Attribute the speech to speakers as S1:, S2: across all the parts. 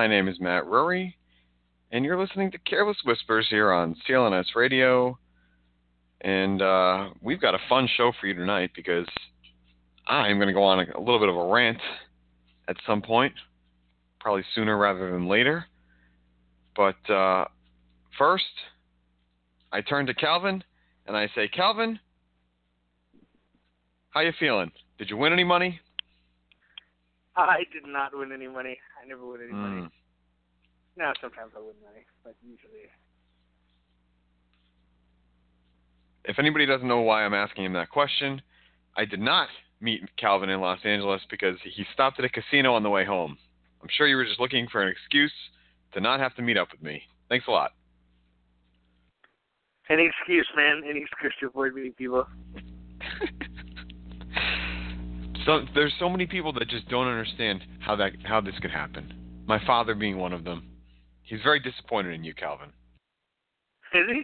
S1: My name is Matt Rury, and you're listening to Careless Whispers here on CLNS Radio. And uh, we've got a fun show for you tonight because I'm going to go on a, a little bit of a rant at some point, probably sooner rather than later. But uh, first, I turn to Calvin and I say, Calvin, how you feeling? Did you win any money?
S2: I did not win any money. I never win any money.
S1: Hmm.
S2: Now sometimes I win money, but usually.
S1: If anybody doesn't know why I'm asking him that question, I did not meet Calvin in Los Angeles because he stopped at a casino on the way home. I'm sure you were just looking for an excuse to not have to meet up with me. Thanks a lot.
S2: Any excuse, man. Any excuse to avoid meeting people.
S1: So there's so many people that just don't understand how that how this could happen. My father being one of them. He's very disappointed in you, Calvin.
S2: Is he?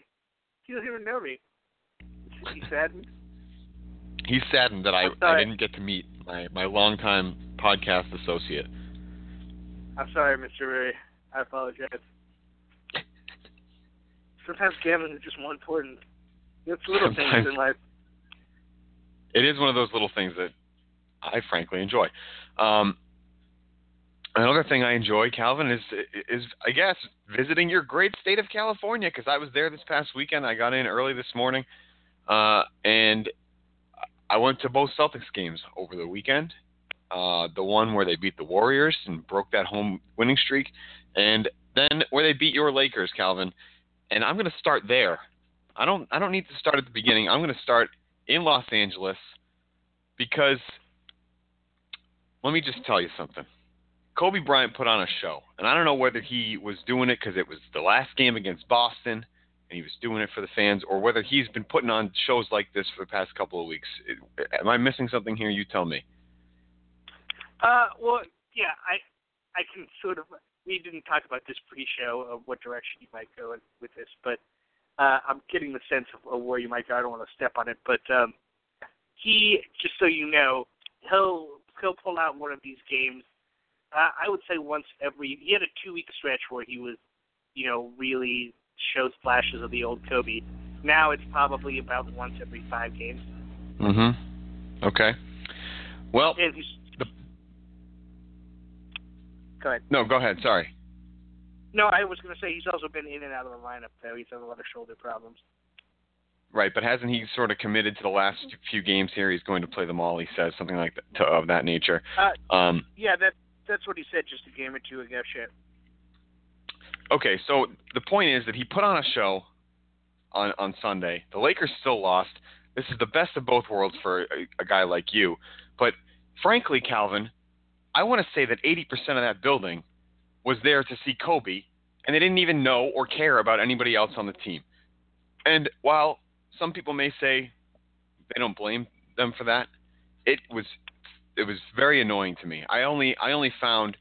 S2: He doesn't even know me. He saddened.
S1: He's saddened that I, I didn't get to meet my, my longtime podcast associate.
S2: I'm sorry, Mr. Ray. I apologize. Sometimes gambling is just more important. It's little
S1: Sometimes.
S2: things in life.
S1: It is one of those little things that I frankly enjoy. Um, another thing I enjoy, Calvin, is is I guess visiting your great state of California because I was there this past weekend. I got in early this morning, uh, and I went to both Celtics games over the weekend. Uh, the one where they beat the Warriors and broke that home winning streak, and then where they beat your Lakers, Calvin. And I'm going to start there. I don't I don't need to start at the beginning. I'm going to start in Los Angeles because let me just tell you something. Kobe Bryant put on a show, and I don't know whether he was doing it because it was the last game against Boston and he was doing it for the fans, or whether he's been putting on shows like this for the past couple of weeks. Am I missing something here? You tell me.
S2: Uh, well, yeah, I, I can sort of. We didn't talk about this pre-show of what direction you might go with this, but uh, I'm getting the sense of, of where you might go. I don't want to step on it, but um, he, just so you know, he'll he'll pull out one of these games. Uh, I would say once every. He had a two-week stretch where he was, you know, really shows flashes of the old Kobe. Now it's probably about once every five games.
S1: Mm-hmm. Okay. Well,
S2: And he's.
S1: The-
S2: Go ahead.
S1: no, go ahead. Sorry.
S2: No, I was going to say he's also been in and out of the lineup though. He's had a lot of shoulder problems.
S1: Right, but hasn't he sort of committed to the last few games here? He's going to play them all. He says something like that, to, of that nature.
S2: Uh,
S1: Um,
S2: yeah, that that's what he said just a game or two ago. Shit.
S1: okay, so the point is that he put on a show on on Sunday. The Lakers still lost. This is the best of both worlds for a, a guy like you. But frankly, Calvin, I want to say that 80% of that building was there to see Kobe, and they didn't even know or care about anybody else on the team. And while some people may say they don't blame them for that, it was it was very annoying to me. I only I only found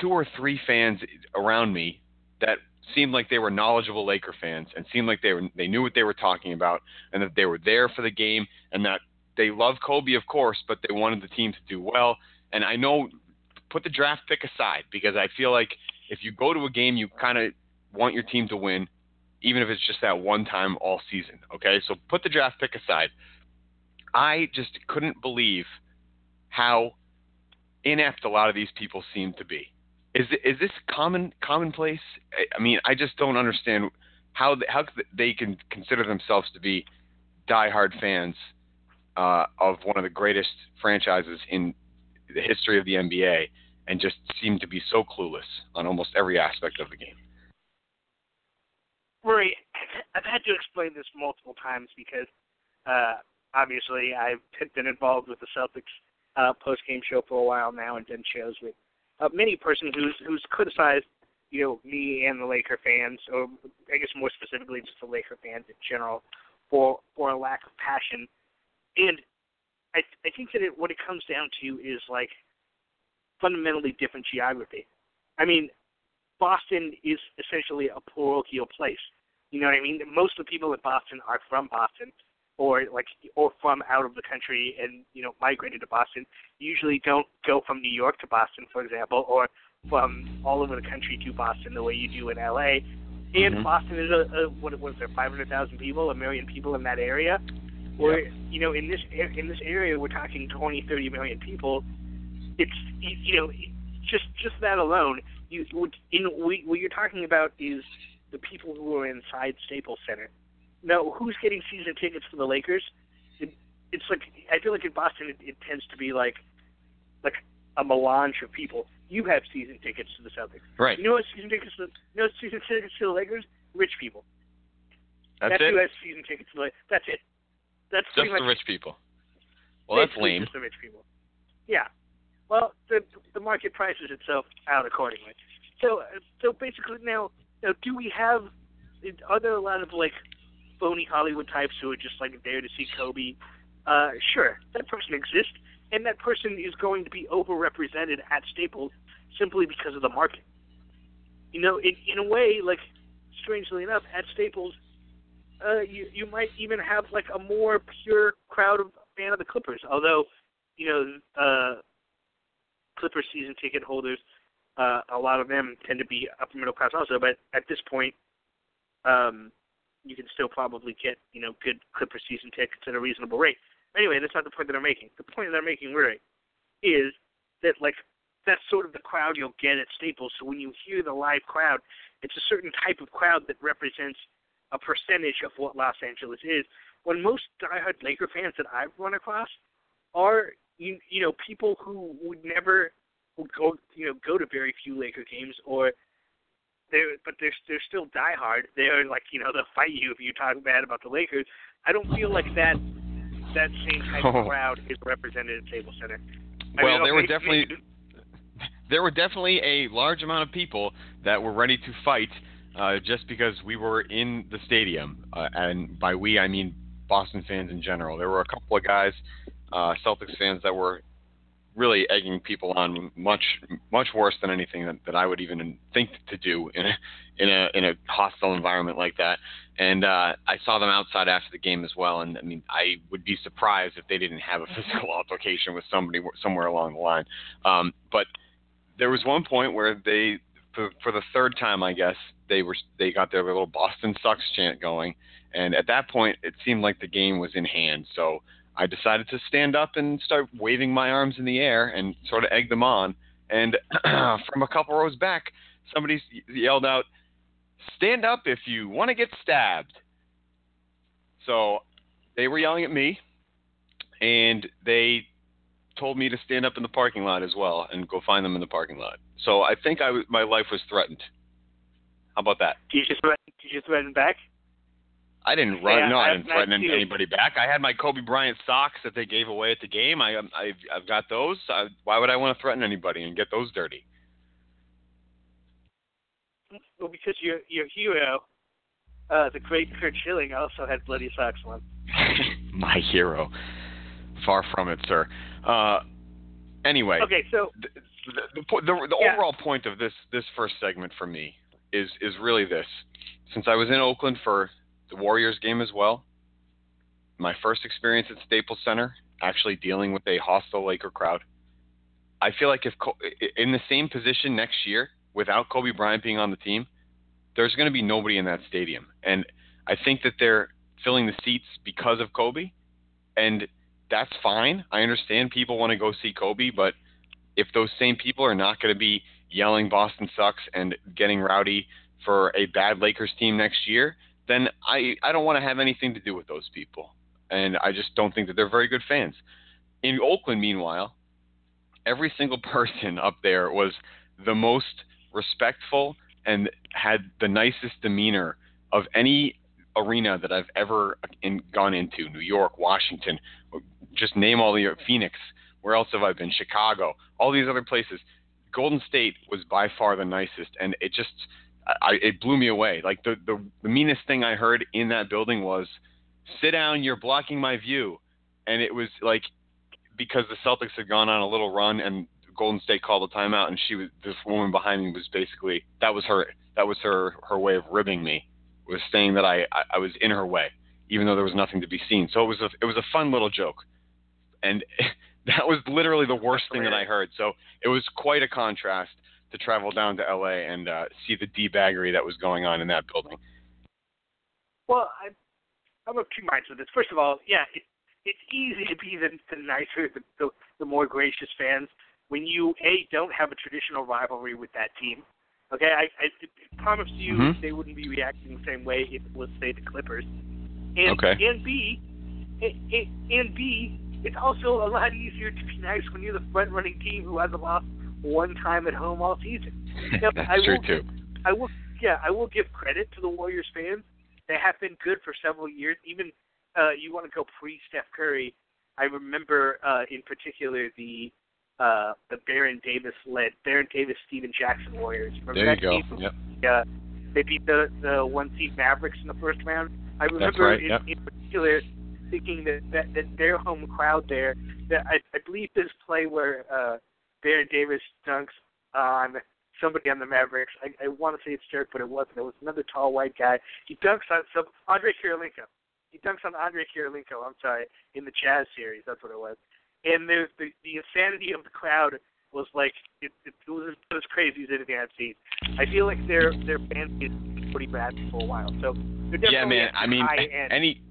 S1: two or three fans around me that seemed like they were knowledgeable Laker fans and seemed like they were they knew what they were talking about and that they were there for the game and that they love Kobe, of course, but they wanted the team to do well. And I know put the draft pick aside because I feel like if you go to a game, you kind of want your team to win, even if it's just that one time all season. Okay, so put the draft pick aside. I just couldn't believe how inept a lot of these people seem to be. Is is this common commonplace? I mean, I just don't understand how how they can consider themselves to be diehard fans uh, of one of the greatest franchises in the history of the NBA and just seem to be so clueless on almost every aspect of the game.
S2: Rury, I've had to explain this multiple times because uh, obviously I've been involved with the Celtics uh, post game show for a while now and done shows with uh, many person who's who's criticized you know me and the Laker fans, or I guess more specifically just the Laker fans in general, for for a lack of passion. And I I think that it, what it comes down to is like fundamentally different geography. I mean, Boston is essentially a parochial place. You know what I mean? Most of the people in Boston are from Boston or like or from out of the country and you know migrated to Boston usually don't go from New York to Boston, for example, or from all over the country to Boston the way you do in LA. And
S1: mm-hmm.
S2: Boston is a, a what was there 500,000 people, a million people in that area. Or
S1: yeah.
S2: you know in this in this area we're talking 20, 30 million people. It's you know just just that alone. You in what you're talking about is the people who are inside Staples Center no, who's getting season tickets for the Lakers? It, it's like I feel like in Boston it, it tends to be like like a melange of people. You have season tickets to the Celtics.
S1: Right.
S2: You know what season tickets to you know season tickets to the Lakers? Rich people.
S1: That's,
S2: that's
S1: it.
S2: who has season tickets to the Lakers. That's it. That's
S1: just
S2: much
S1: the rich people. Well, that's lame.
S2: Just the rich people. Yeah. Well, the the market prices itself out accordingly. So uh, so basically now now do we have are there a lot of like phony Hollywood types who are just like there to see Kobe. Uh, sure, that person exists, and that person is going to be overrepresented at Staples simply because of the market. You know, in in a way, like strangely enough, at Staples, uh, you you might even have like a more pure crowd of fan of the Clippers. Although, you know, uh, Clippers season ticket holders, uh, a lot of them tend to be upper middle class also. But at this point, um, you can still probably get you know good Clipper season tickets at a reasonable rate. Anyway, that's not the point that I'm making. The point that I'm making really is that like that's sort of the crowd you'll get at Staples. So when you hear the live crowd, it's a certain type of crowd that represents a percentage of what Los Angeles is. When most diehard Laker fans that I've run across are you you know people who would never would go you know go to very few Laker games or they're but they're they're still diehard. They're like you know they'll fight you if you talk bad about the Lakers. I don't feel like that that same type
S1: oh.
S2: of crowd is represented at Staples Center.
S1: I well,
S2: mean,
S1: there were definitely there were definitely a large amount of people that were ready to fight uh, just because we were in the stadium, uh, and by we I mean Boston fans in general. There were a couple of guys, uh, Celtics fans, that were really egging people on much much worse than anything that, that I would even think to do in a in a in a hostile environment like that. And uh, I saw them outside after the game as well. And I mean, I would be surprised if they didn't have a physical altercation with somebody somewhere along the line. Um, but there was one point where they, for, for the third time, I guess they were they got their little Boston sucks chant going. And at that point, it seemed like the game was in hand. So I decided to stand up and start waving my arms in the air and sort of egg them on. And from a couple rows back, somebody yelled out, "Stand up if you want to get stabbed." So they were yelling at me, and they told me to stand up in the parking lot as well and go find them in the parking lot. So I think I, my life was threatened. How about that?
S2: Did you threaten back?
S1: I didn't run.
S2: Yeah,
S1: no, I didn't threaten anybody back. I had my Kobe Bryant socks that they gave away at the game. I, um, I've, I've got those. I, why would I want to threaten anybody and get those dirty?
S2: Well, because your your hero, uh, the great Curt Schilling, also had bloody socks on.
S1: my hero. Far from it, sir. Uh, anyway.
S2: Okay, so
S1: the the, the, the, the
S2: yeah.
S1: overall point of this this first segment for me is is really this. Since I was in Oakland for the Warriors game as well, my first experience at Staples Center, actually dealing with a hostile Laker crowd. I feel like if in the same position next year without Kobe Bryant being on the team, there's going to be nobody in that stadium, and I think that they're filling the seats because of Kobe, and that's fine. I understand people want to go see Kobe, but if those same people are not going to be yelling Boston sucks and getting rowdy for a bad Lakers team next year, then I, I don't want to have anything to do with those people. And I just don't think that they're very good fans. In Oakland, meanwhile, every single person up there was the most respectful and had the nicest demeanor of any arena that I've ever in, gone into New York, Washington, just name all the Phoenix. Where else have I been? Chicago, all these other places. Golden State was by far the nicest, and it just I, it blew me away. Like the, the the meanest thing I heard in that building was, "Sit down, you're blocking my view," and it was like because the Celtics had gone on a little run and Golden State called a timeout, and she was this woman behind me was basically that was her that was her her way of ribbing me, was saying that I I, I was in her way, even though there was nothing to be seen. So it was a it was a fun little joke, and that was literally the worst thing that I heard. So it was quite a contrast to travel down to LA and uh, see the debaggery that was going on in that building.
S2: Well, I, I'm of two minds with this. First of all, yeah, it, it's easy to be the, the nicer, the, the, the more gracious fans when you a don't have a traditional rivalry with that team. Okay, I, I, I promise you
S1: mm-hmm.
S2: they wouldn't be reacting the same way if it was say the Clippers. And
S1: okay.
S2: and B, and, and B, it's also a lot easier to be nice when you're the front running team who hasn't lost one time at home all season.
S1: Now, That's
S2: I
S1: true
S2: will,
S1: too.
S2: I will, yeah, I will give credit to the Warriors fans. They have been good for several years. Even uh, you want to go pre Steph Curry. I remember uh, in particular the uh, the Baron Davis led Baron Davis Stephen Jackson Warriors. Remember
S1: there you
S2: go. Yep. Uh, they beat the the one seed Mavericks in the first round. I remember
S1: right.
S2: in,
S1: yep.
S2: in particular thinking that, that that their home crowd there. That I, I believe this play where uh, Baron Davis dunks on somebody on the Mavericks. I, I want to say it's Dirk, but it wasn't. It was another tall white guy. He dunks on some Andre Kirilenko. He dunks on Andre Kirilenko. I'm sorry, in the Jazz series. That's what it was. And the the, the insanity of the crowd was like it, it, it was as crazy as anything I've seen. I feel like their their fan base is pretty bad for a while. So they're definitely
S1: yeah, man. I mean, any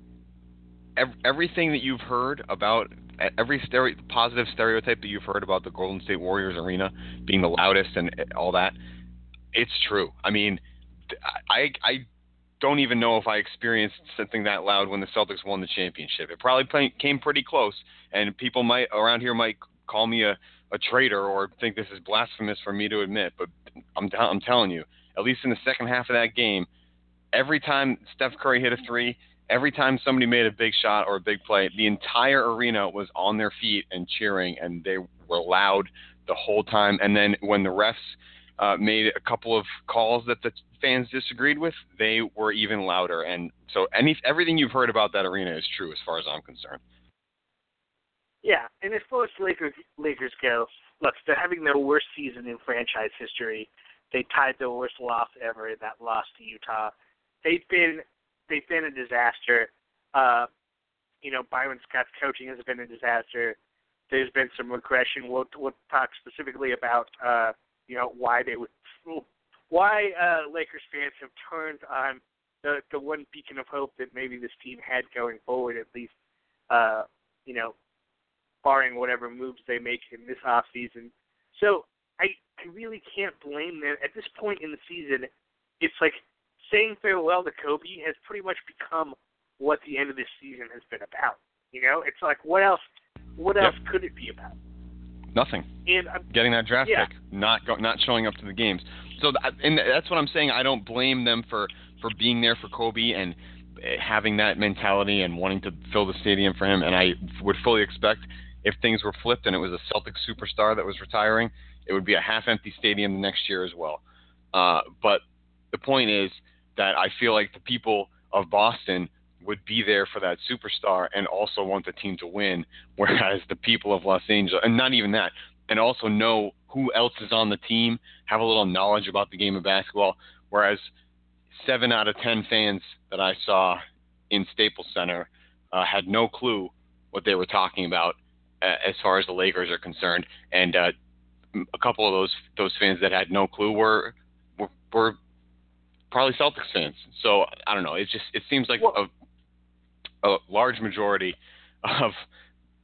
S1: everything that you've heard about every stereo, positive stereotype that you've heard about the Golden State Warriors arena being the loudest and eh, all that, it's true. I mean, I I don't even know if I experienced something that loud when the Celtics won the championship. It probably came pretty close, and people might around here might call me a, a traitor or think this is blasphemous for me to admit. But I'm I'm telling you, at least in the second half of that game, every time Steph Curry hit a three, every time somebody made a big shot or a big play, the entire arena was on their feet and cheering, and they were loud the whole time. And then when the refs uh, made a couple of calls that the fans disagreed with, they were even louder. And so any everything you've heard about that arena is true as far as I'm concerned.
S2: Yeah, and as far as Lakers Lakers go, look, they're having their worst season in franchise history. They tied their worst loss ever in that loss to Utah. They've been they've been a disaster. Uh, you know, Byron Scott's coaching has been a disaster. There's been some regression. We'll, we'll talk specifically about uh, you know why they would why uh, Lakers fans have turned on the the one beacon of hope that maybe this team had going forward, at least uh, you know, barring whatever moves they make in this off season. So I I really can't blame them at this point in the season. It's like saying farewell to Kobe has pretty much become what the end of this season has been about. You know, it's like what else? What else
S1: yep.
S2: could it be about?
S1: Nothing.
S2: And I'm,
S1: getting that draft
S2: yeah.
S1: pick, not go, not showing up to the games. So th- and that's what I'm saying. I don't blame them for for being there for Kobe and eh, having that mentality and wanting to fill the stadium for him. And I would fully expect if things were flipped and it was a Celtic superstar that was retiring, it would be a half-empty stadium the next year as well. Uh, but the point is that I feel like the people of Boston would be there for that superstar and also want the team to win, whereas the people of Los Angeles, and not even that, and also know who else is on the team, have a little knowledge about the game of basketball. whereas seven out of ten fans that I saw in Staples Center uh, had no clue what they were talking about uh, as far as the Lakers are concerned, and uh, a couple of those those fans that had no clue were were, were probably Celtics fans. So I don't know. It just it seems like
S2: Well-
S1: a, a large majority of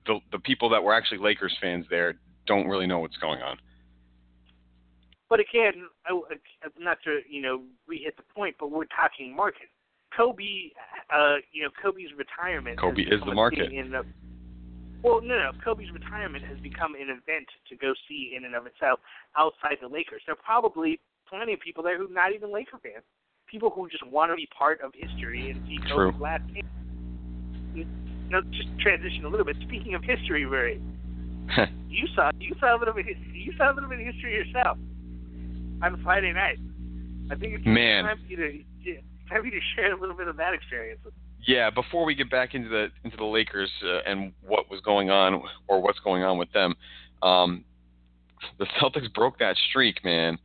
S1: the the people that were actually Lakers fans there don't really know what's going on.
S2: But again, I, not to you know re-hit the point, but we're talking market. Kobe, uh, you know, Kobe's retirement.
S1: Kobe is the market.
S2: In the, well, no, no. Kobe's retirement has become an event to go see in and of itself outside the Lakers. There are probably plenty of people there who are not even Laker fans. People who just want to be part of history and see
S1: True.
S2: Kobe's last game. Now, just transition a little bit. Speaking of history, Ray, you saw you saw a little bit you saw a little bit of history yourself on Friday night. I think it's
S1: Man.
S2: time for you to time for you to share a little bit of that experience.
S1: Yeah, before we get back into the into the Lakers uh, and what was going on or what's going on with them, um, the Celtics broke that streak, man.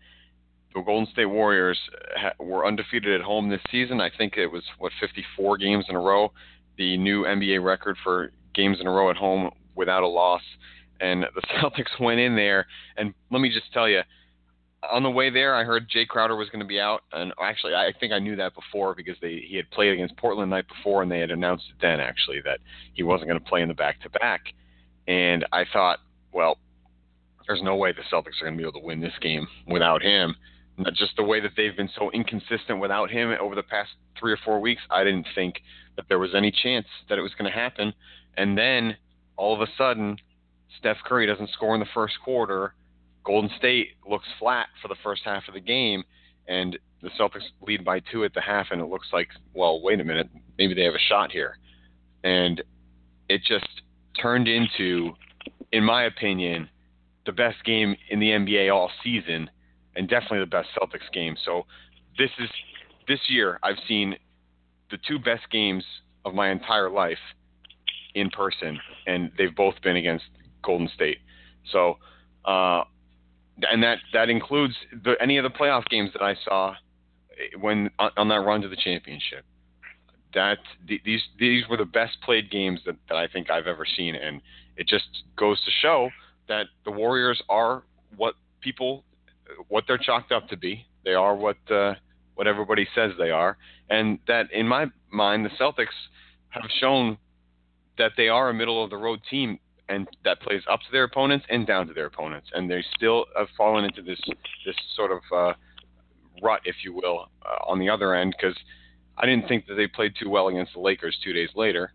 S1: The Golden State Warriors uh, ha- were undefeated at home this season. I think it was what 54 games in a row, the new NBA record for games in a row at home without a loss. And the Celtics went in there, and let me just tell you, on the way there, I heard Jae Crowder was going to be out, and actually, I think I knew that before because they he had played against Portland the night before, and they had announced it then actually that he wasn't going to play in the back to back. And I thought, well, there's no way the Celtics are going to be able to win this game without him. Not just the way that they've been so inconsistent without him over the past three or four weeks. I didn't think that there was any chance that it was going to happen. And then all of a sudden, Steph Curry doesn't score in the first quarter. Golden State looks flat for the first half of the game, and the Celtics lead by two at the half, and it looks like, well, wait a minute, maybe they have a shot here. And it just turned into, in my opinion, the best game in the NBA all season, and definitely the best Celtics game. So this is this year I've seen the two best games of my entire life in person, and they've both been against Golden State. So, uh, and that that includes the, any of the playoff games that I saw when on, on that run to the championship. That these these were the best played games that, that I think I've ever seen, and it just goes to show that the Warriors are what people what they're chalked up to be. They are what uh, what everybody says they are, and that in my mind, the Celtics have shown that they are a middle of the road team and that plays up to their opponents and down to their opponents, and they still have fallen into this this sort of uh, rut, if you will, uh, on the other end because I didn't think that they played too well against the Lakers two days later,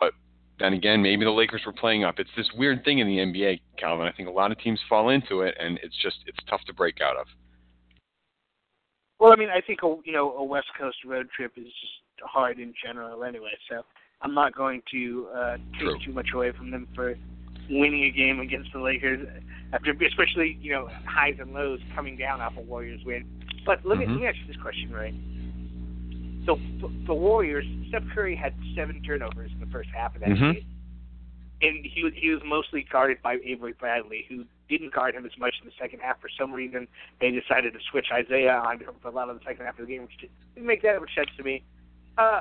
S1: but then again, maybe the Lakers were playing up. It's this weird thing in the NBA, Calvin. I think a lot of teams fall into it, and it's just it's tough to break out of.
S2: Well, I mean, I think a you know a West Coast road trip is just hard in general anyway. So I'm not going to uh, take
S1: True.
S2: too much away from them for winning a game against the Lakers after, especially you know highs and lows coming down off a Warriors win. But let me
S1: Mhm.
S2: let me ask you this question, Ray. So the, the Warriors, Steph Curry had seven turnovers in the first half of that
S1: Mhm.
S2: game, and he was- he was mostly guarded by Avery Bradley, who didn't guard him as much in the second half. For some reason, they decided to switch Isaiah on him for a lot of the second half of the game, which didn't make that much sense to me. Uh,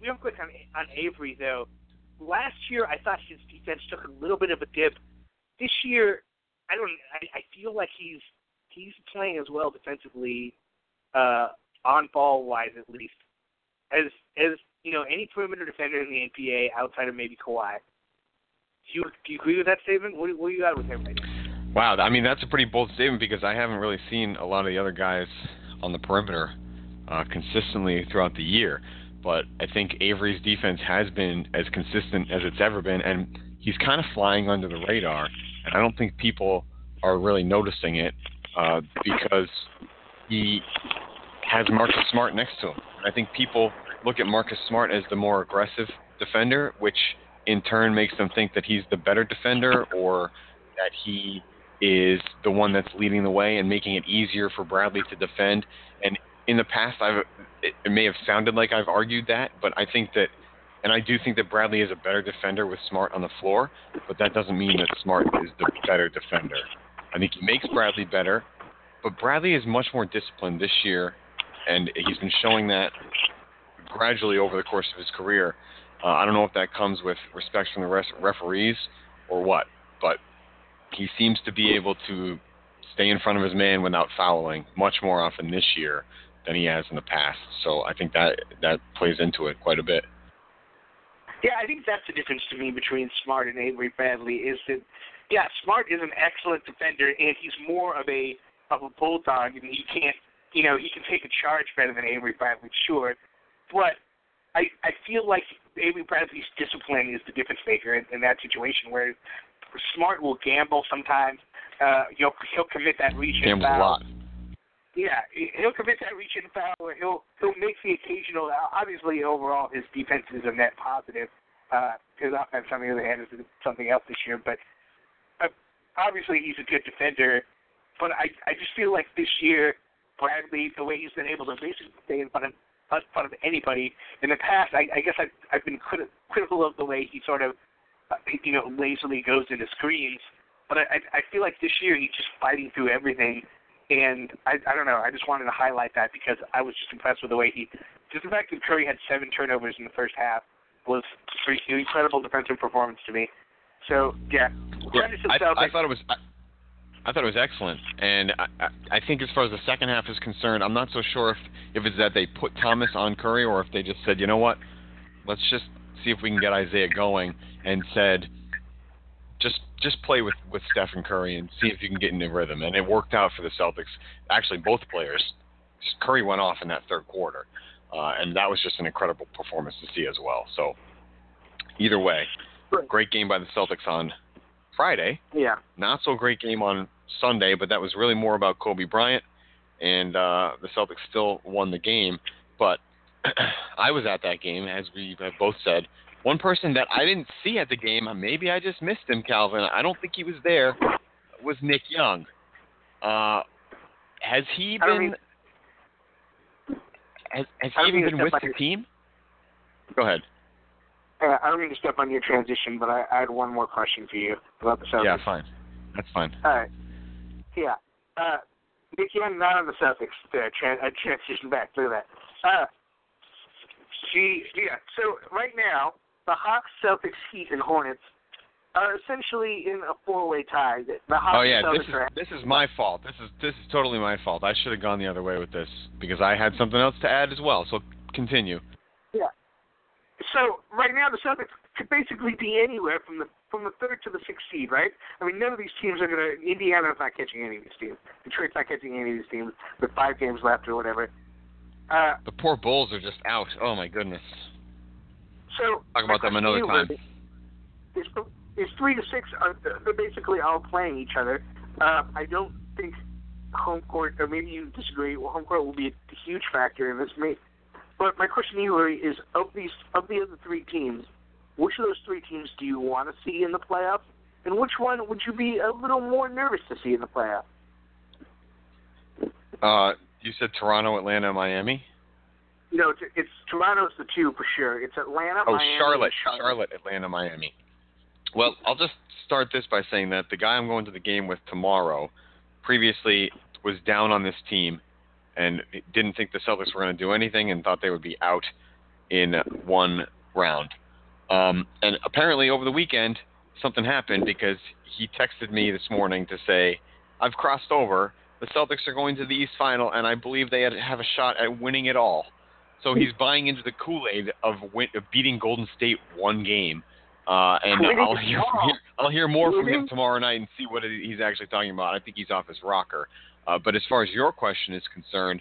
S2: real quick on on Avery though, last year I thought his defense took a little bit of a dip. This year, I don't. I, I feel like he's he's playing as well defensively, uh, on ball wise at least, as as you know any perimeter defender in the NBA outside of maybe Kawhi. Do you do you agree with that statement? What, what do you got with him right?
S1: Wow, I mean that's a pretty bold statement because I haven't really seen a lot of the other guys on the perimeter uh, consistently throughout the year. But I think Avery's defense has been as consistent as it's ever been, and he's kind of flying under the radar. And I don't think people are really noticing it uh, because he has Marcus Smart next to him. I think people look at Marcus Smart as the more aggressive defender, which in turn makes them think that he's the better defender or that he is the one that's leading the way and making it easier for Bradley to defend. And in the past, I've it, it may have sounded like I've argued that, but I think that, and I do think that Bradley is a better defender with Smart on the floor, but that doesn't mean that Smart is the better defender. I think he makes Bradley better, but Bradley is much more disciplined this year, and he's been showing that gradually over the course of his career. Uh, I don't know if that comes with respect from the rest referees or what, but he seems to be able to stay in front of his man without fouling much more often this year than he has in the past. So I think that that plays into it quite a bit.
S2: Yeah, I think that's the difference to me between Smart and Avery Bradley is that yeah, Smart is an excellent defender and he's more of a of a bulldog and you can't you know, he can take a charge better than Avery Bradley, sure. But I I feel like Avery Bradley's discipline is the difference maker in, in that situation where Smart will gamble sometimes. Uh, he'll he'll commit that reach and
S1: Gambles a
S2: foul.
S1: lot.
S2: Yeah, he'll commit that reach and foul. Or he'll he'll make the occasional. Obviously, overall, his defense is a net positive. Uh, his offense, on the other hand, is something else this year. But uh, obviously, he's a good defender. But I I just feel like this year, Bradley, the way he's been able to basically stay in front of in front of anybody. In the past, I, I guess I've I've been criti- critical of the way he sort of uh, you know lazily goes into screens. But I I I feel like this year he's just fighting through everything and I, I don't know. I just wanted to highlight that because I was just impressed with the way he. Just the fact that Curry had seven turnovers in the first half was pretty incredible defensive performance to me. So yeah,
S1: Yeah, I, I thought it was. I, I thought it was excellent, and I, I think as far as the second half is concerned, I'm not so sure if if it's that they put Thomas on Curry or if they just said, you know what, let's just see if we can get Isaiah going, and said, just just play with with Stephen Curry and see if you can get into rhythm, and it worked out for the Celtics. Actually, both players, Curry went off in that third quarter, uh, and that was just an incredible performance to see as well. So, either way, great game by the Celtics on Friday.
S2: Yeah,
S1: not so great game on Sunday, but that was really more about Kobe Bryant, and uh, the Celtics still won the game. But I was at that game, as we have both said. One person that I didn't see at the game, maybe I just missed him, Calvin. I don't think he was there. Was Nick Young? Uh, has he been?
S2: mean-
S1: Has, has he even been with the
S2: your-
S1: team? Go ahead.
S2: uh, I don't mean to step on your transition, but I, I had one more question for you about the Celtics.
S1: Yeah, fine. That's fine.
S2: All right. Yeah. Uh, Nick Young not on the Celtics. There, tran- I transition back. Look at that. Uh, gee, yeah. So right now, the Hawks, Celtics, Heat, and Hornets are essentially in a four-way tie. The the Hawks
S1: Oh yeah, this is
S2: are.
S1: this is my fault. This is this is totally my fault. I should have gone the other way with this because I had something else to add as well. So continue. Yeah.
S2: So right now, the Celtics could basically be anywhere from the from the third to the sixth seed, right? I mean, none of these teams are gonna. Indiana's not catching any of these teams. Detroit's not catching any of these teams with five games left or whatever. Uh,
S1: The poor Bulls are just out. Oh my goodness.
S2: so
S1: Talk about them another
S2: to
S1: time.
S2: Is, is three to six? Are, they're basically all playing each other. Uh, I don't think home court, or maybe you disagree. Well, home court will be a huge factor in this. But my question to you, Larry, is of these of the other three teams, which of those three teams do you want to see in the playoffs, and which one would you be a little more nervous to see in the playoffs?
S1: Uh, you said Toronto, Atlanta, Miami.
S2: No, it's, it's Toronto's the two for sure. It's Atlanta,
S1: Oh,
S2: Miami,
S1: Charlotte,
S2: Charlotte.
S1: Charlotte, Atlanta, Miami. Well, I'll just start this by saying that the guy I'm going to the game with tomorrow previously was down on this team and didn't think the Celtics were going to do anything and thought they would be out in one round. Um, and apparently over the weekend, something happened because he texted me this morning to say, I've crossed over. The Celtics are going to the East Final, and I believe they have a shot at winning it all. So he's buying into the Kool Aid of, win- of beating Golden State one game. Uh, and I'll hear. I'll hear more from him tomorrow night and see what he's actually talking about. I think he's off his rocker. Uh, but as far as your question is concerned,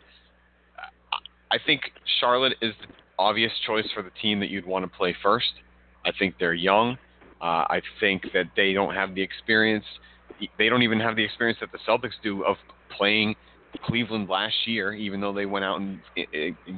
S1: I- I think Charlotte is the obvious choice for the team that you'd want to play first. I think they're young. Uh, I think that they don't have the experience. They don't even have the experience that the Celtics do of playing Cleveland last year, even though they went out and,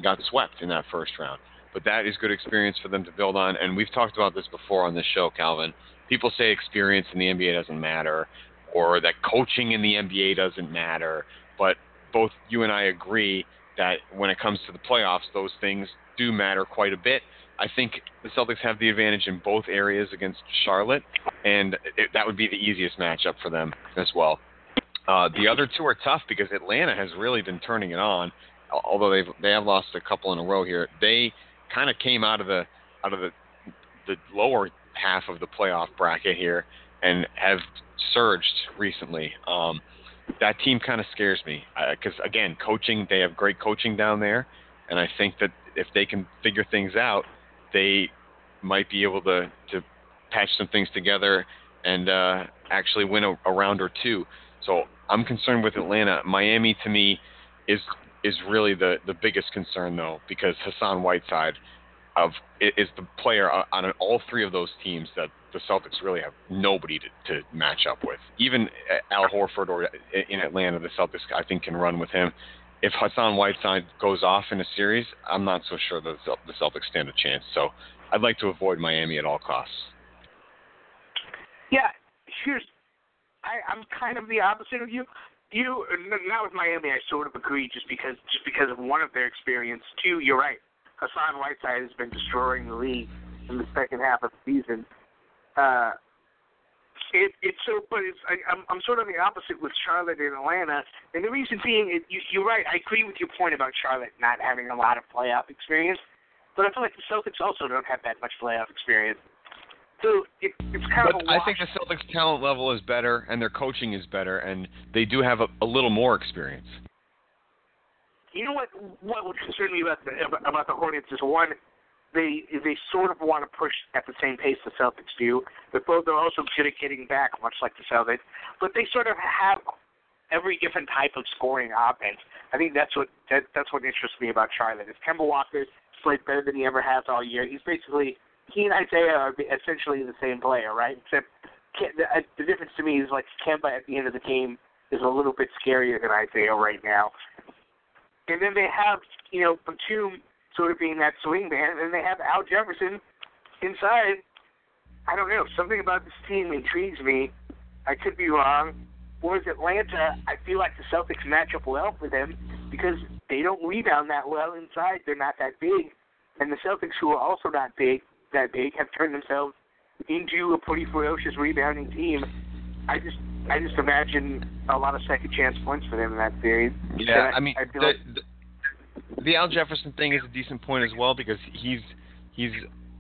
S1: got swept in that first round. But that is good experience for them to build on. And we've talked about this before on this show, Calvin. People say experience in the NBA doesn't matter, or that coaching in the NBA doesn't matter. But both you and I agree that when it comes to the playoffs, those things do matter quite a bit. I think the Celtics have the advantage in both areas against Charlotte, and it, that would be the easiest matchup for them as well. Uh, the other two are tough because Atlanta has really been turning it on. Although they've they have lost a couple in a row here, they kind of came out of the out of the the lower half of the playoff bracket here and have surged recently. Um, that team kind of scares me because uh, again, coaching they have great coaching down there, and I think that if they can figure things out, they might be able to to patch some things together and uh, actually win a, a round or two. So I'm concerned with Atlanta. Miami to me is is really the the biggest concern though because Hassan Whiteside of is the player on all three of those teams that the Celtics really have nobody to, to match up with. Even Al Horford or in Atlanta, the Celtics I think can run with him. If Hassan Whiteside goes off in a series, I'm not so sure that the Celtics stand a chance. So I'd like to avoid Miami at all costs.
S2: Yeah, here's I, I'm kind of the opposite of you. You not with Miami, I sort of agree just because just because of one of their experience. Two, you're right. Hassan Whiteside has been destroying the league in the second half of the season. Uh, it, it's so, but it's I, I'm I'm sort of the opposite with Charlotte and Atlanta, and the reason being, it, you, you're right. I agree with your point about Charlotte not having a lot of playoff experience, but I feel like the Celtics also don't have that much playoff experience. So it, it's kind
S1: but
S2: of.
S1: I think the Celtics' talent level is better, and their coaching is better, and they do have a, a little more experience.
S2: You know what? What would concern me about the about the Hornets is one, they they sort of want to push at the same pace the Celtics do, but both they're also good at getting back, much like the Celtics. But they sort of have every different type of scoring offense. I think that's what that, that's what interests me about Charlotte. Is Kemba Walker played better than he ever has all year. He's basically he and Isaiah are essentially the same player, right? Except the, uh, the difference to me is like Kemba at the end of the game is a little bit scarier than Isaiah right now. And then they have, you know, Batum sort of being that swing man, and they have Al Jefferson inside. I don't know. Something about this team intrigues me. I could be wrong. Whereas Atlanta, I feel like the Celtics match up well for them because they don't rebound that well inside. They're not that big. And the Celtics, who are also not big, that big have turned themselves into a pretty ferocious rebounding team. I just I just imagine a lot of second chance points for them in that series.
S1: Yeah, I, I mean
S2: I
S1: the,
S2: like,
S1: the, the Al Jefferson thing is a decent point as well because he's he's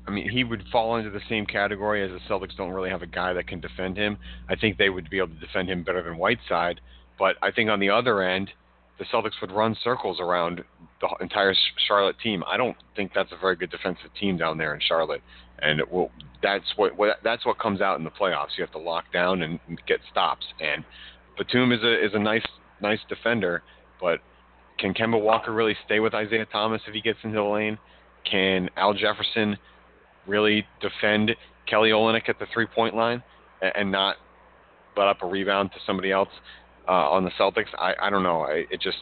S1: I mean he would fall into the same category as the Celtics don't really have a guy that can defend him. I think they would be able to defend him better than Whiteside, but I think on the other end the Celtics would run circles around the entire Charlotte team. I don't think that's a very good defensive team down there in Charlotte, and will, that's what, what that's what comes out in the playoffs. You have to lock down and get stops. And Batum is a is a nice nice defender, but can Kemba Walker really stay with Isaiah Thomas if he gets into the lane? Can Al Jefferson really defend Kelly Olynyk at the three point line and not let up a rebound to somebody else? uh, on the Celtics. I, I don't know. I, it just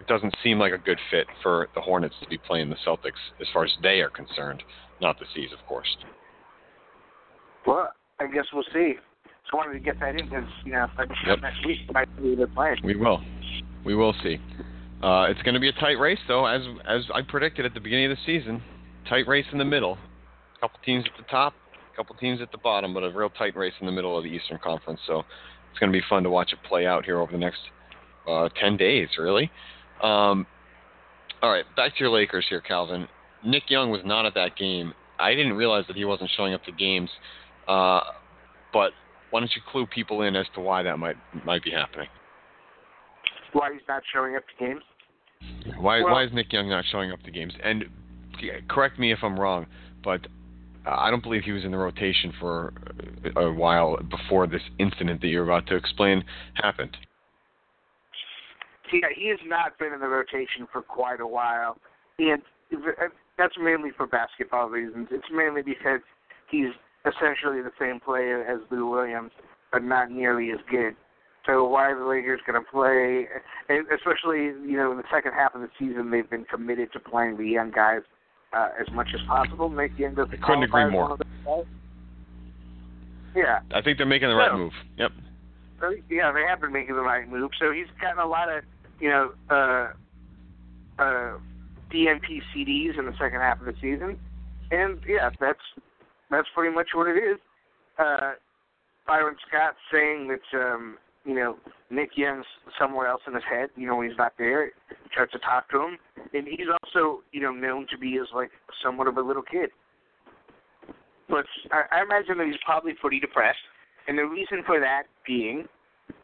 S1: it doesn't seem like a good fit for the Hornets to be playing the Celtics as far as they are concerned, not the C's, of course.
S2: Well, I guess we'll see. Just wanted to get that in because you know
S1: yep.
S2: next week might be the plan.
S1: We will. We will see. Uh, it's going to be a tight race, though, as as I predicted at the beginning of the season. Tight race in the middle. A couple teams at the top, a couple teams at the bottom, but a real tight race in the middle of the Eastern Conference. So it's going to be fun to watch it play out here over the next uh, 10 days, really. Um, all right, back to your Lakers here, Calvin. Nick Young was not at that game. I didn't realize that he wasn't showing up to games, uh, but why don't you clue people in as to why that might might be happening?
S2: Why he's not showing up to games?
S1: Why
S2: well,
S1: why is Nick Young not showing up to games? And correct me if I'm wrong, but I don't believe he was in the rotation for a while before this incident that you're about to explain happened.
S2: Yeah, he has not been in the rotation for quite a while, and that's mainly for basketball reasons. It's mainly because he's essentially the same player as Lou Williams, but not nearly as good. So why are the Lakers going to play? Especially, you know, in the second half of the season, they've been committed to playing the young guys uh, as much as possible. Make the end of the
S1: I couldn't agree more.
S2: Yeah.
S1: I think they're making the
S2: so,
S1: right move. Yep.
S2: So, yeah, they have been making the right move. So he's gotten a lot of, you know, uh, uh, DNP CDs in the second half of the season, and yeah, that's that's pretty much what it is. Uh, Byron Scott saying that um, you know, Nick Young's somewhere else in his head. You know, when he's not there, tries to talk to him, and he's also, you know, known to be as like somewhat of a little kid. But I, I imagine that he's probably pretty depressed, and the reason for that being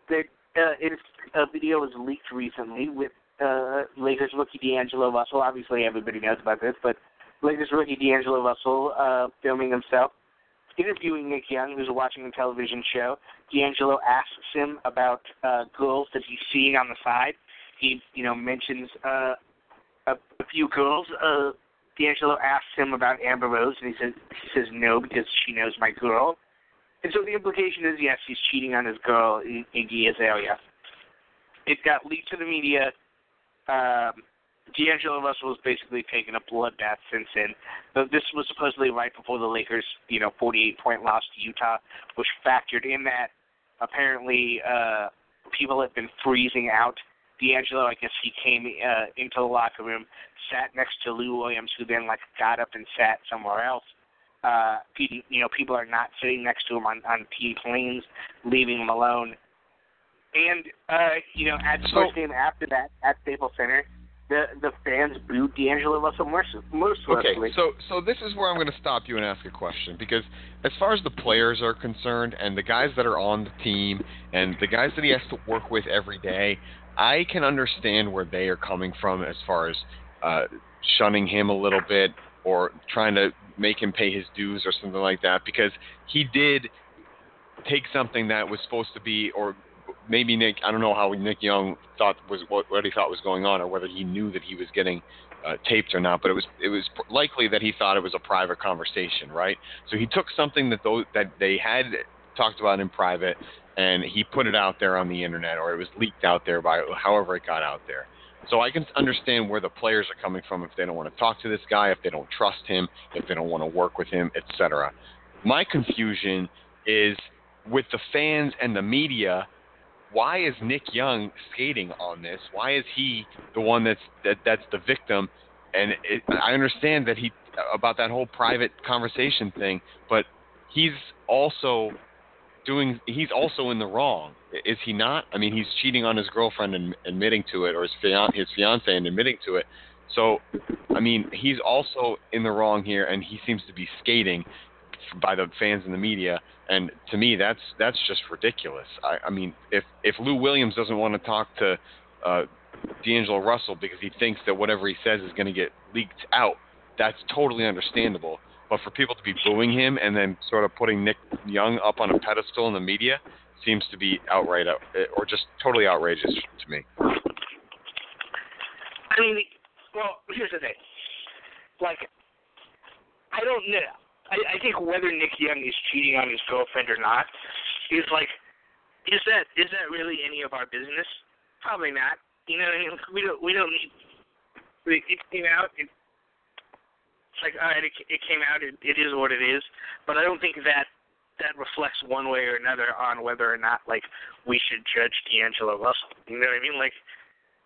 S2: that uh, it's, a video was leaked recently with uh, Lakers rookie D'Angelo Russell. Obviously, everybody knows about this, but Lakers rookie D'Angelo Russell uh, filming himself interviewing Nick Young, who's watching the television show. D'Angelo asks him about uh, girls that he's seeing on the side. He, you know, mentions uh, a, a few girls. Uh, D'Angelo asks him about Amber Rose, and he says he says no because she knows my girl. And so the implication is yes, he's cheating on his girl, Iggy Azalea. It got leaked to the media. Um, D'Angelo Russell has basically taken a bloodbath since then. This was supposedly right before the Lakers, you know, 48 point loss to Utah, which factored in that. Apparently, uh, people had been freezing out. D'Angelo, I guess he came uh, into the locker room, sat next to Lou Williams, who then like got up and sat somewhere else. Uh, you know, people are not sitting next to him on on team planes, leaving him alone. And uh, you know, at the so, first game after that at Staples Center, the the fans booed D'Angelo Russell mercilessly.
S1: Okay, so so this is where I'm going to stop you and ask a question because as far as the players are concerned and the guys that are on the team and the guys that he has to work with every day, I can understand where they are coming from as far as uh, shunning him a little bit or trying to make him pay his dues or something like that because he did take something that was supposed to be or maybe Nick, I don't know how Nick Young thought was what, what he thought was going on, or whether he knew that he was getting uh, taped or not. But it was it was likely that he thought it was a private conversation, right? So he took something that those that they had talked about in private, and he put it out there on the internet, or it was leaked out there by however it got out there. So I can understand where the players are coming from if they don't want to talk to this guy, if they don't trust him, if they don't want to work with him, etc. My confusion is with the fans and the media why is Nick Young skating on this? Why is he the one that's that that's the victim? And it, I understand that he about that whole private conversation thing, but he's also doing he's also in the wrong is he not i mean he's cheating on his girlfriend and admitting to it or his fiance his fiance and admitting to it so i mean he's also in the wrong here and he seems to be skating by the fans and the media. And to me, that's that's just ridiculous. I, I mean, if if Lou Williams doesn't want to talk to uh, D'Angelo Russell because he thinks that whatever he says is going to get leaked out, that's totally understandable. But for people to be booing him and then sort of putting Nick Young up on a pedestal in the media seems to be outright out, or just totally outrageous to me.
S2: I mean, well, here's the thing. Like, I don't know. I, I think whether Nick Young is cheating on his girlfriend or not is like, is that is that really any of our business? Probably not. You know, we don't we don't need. It came out. It, it's like all right, it, it came out. It, it is what it is. But I don't think that that reflects one way or another on whether or not like we should judge D'Angelo Russell. You know what I mean? Like,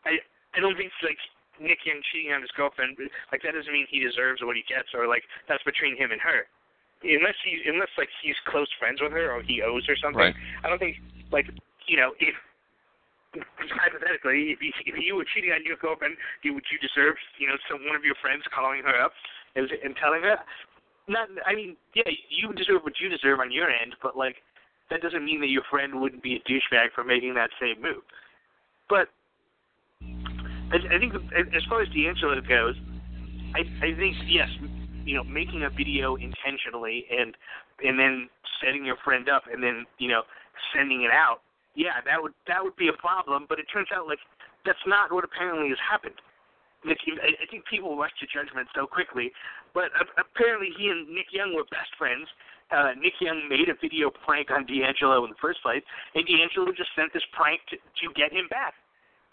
S2: I I don't think like Nick Young cheating on his girlfriend, like that doesn't mean he deserves what he gets, or like that's between him and her. Unless he, unless like he's close friends with her or he owes her something.
S1: Right.
S2: I don't think like you know if hypothetically if you, if you were cheating on your girlfriend, you would you deserve you know some one of your friends calling her up and, and telling her? Not, I mean, yeah, you deserve what you deserve on your end, but like that doesn't mean that your friend wouldn't be a douchebag for making that same move. But I, I think as far as D'Angelo goes, I I think yes, you know, making a video intentionally and and then setting your friend up and then you know sending it out. Yeah, that would that would be a problem. But it turns out like that's not what apparently has happened. I, I think people rush to judgment so quickly, but apparently he and Nick Young were best friends. Uh, Nick Young made a video prank on D'Angelo in the first place, and D'Angelo just sent this prank to, to get him back.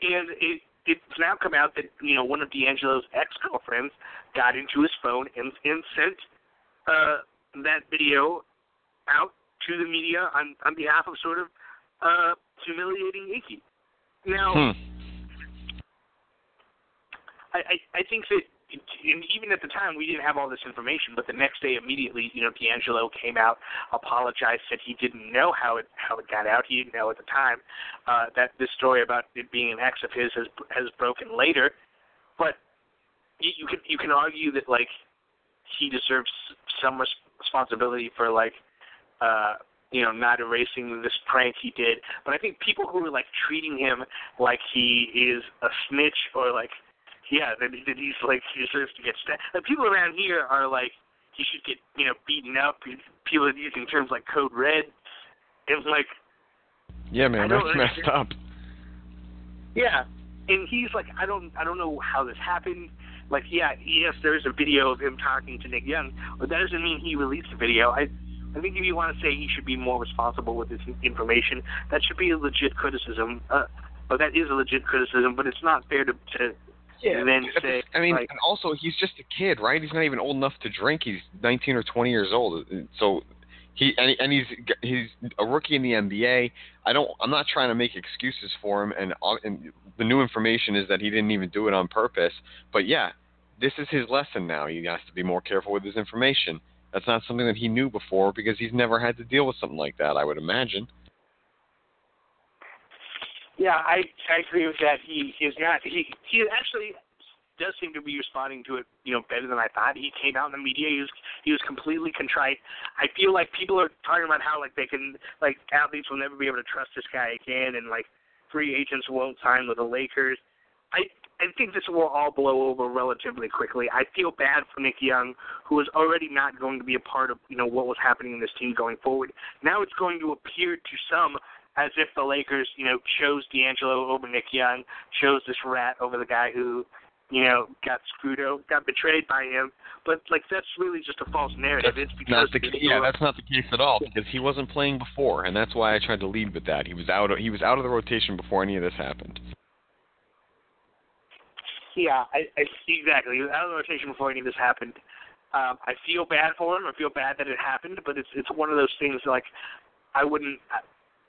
S2: And it, it's now come out that you know one of D'Angelo's ex girlfriends got into his phone and, and sent uh, that video out to the media on on behalf of sort of uh, humiliating Iggy. Now,
S1: hmm.
S2: I, I I think that and even at the time we didn't have all this information, but the next day immediately, you know, D'Angelo came out, apologized, said he didn't know how it how it got out. He didn't know at the time uh, that this story about it being an ex of his has has broken later. But you, you can you can argue that like he deserves some res- responsibility for like uh you know not erasing this prank he did but i think people who are like treating him like he is a snitch or like yeah, that, that he's like he deserves to get stabbed. Like people around here are like he should get you know beaten up. People are using terms like code red. It's like
S1: yeah, man, that's messed up.
S2: Yeah, and he's like, I don't, I don't know how this happened. Like, yeah, yes, there is a video of him talking to Nick Young, but that doesn't mean he released the video. I, I think if you want to say he should be more responsible with this information, that should be a legit criticism. Uh, but that is a legit criticism, but it's not fair to, to
S1: yeah.
S2: And then say,
S1: I mean,
S2: like,
S1: and also he's just a kid, right? He's not even old enough to drink. He's 19 or 20 years old. So he and, and he's he's a rookie in the NBA. I don't. I'm not trying to make excuses for him. And, and the new information is that he didn't even do it on purpose. But yeah, this is his lesson now. He has to be more careful with his information. That's not something that he knew before because he's never had to deal with something like that. I would imagine.
S2: Yeah, I I agree with that. He is not he he actually does seem to be responding to it, you know, better than I thought. He came out in the media. He was he was completely contrite. I feel like people are talking about how like they can like athletes will never be able to trust this guy again, and like free agents won't sign with the Lakers. I I think this will all blow over relatively quickly. I feel bad for Nick Young, who is already not going to be a part of you know what was happening in this team going forward. Now it's going to appear to some as if the Lakers, you know, chose D'Angelo over Nick Young, chose this rat over the guy who, you know, got screwed over, got betrayed by him. But like that's really just a false narrative.
S1: That's
S2: it's because
S1: the. Yeah, that's not the case at all because he wasn't playing before, and that's why I tried to lead with that. He was out. He was out of the rotation before any of this happened.
S2: Yeah, I, I exactly. He was out of the rotation before any of this happened. Um, I feel bad for him. I feel bad that it happened, but it's it's one of those things like I wouldn't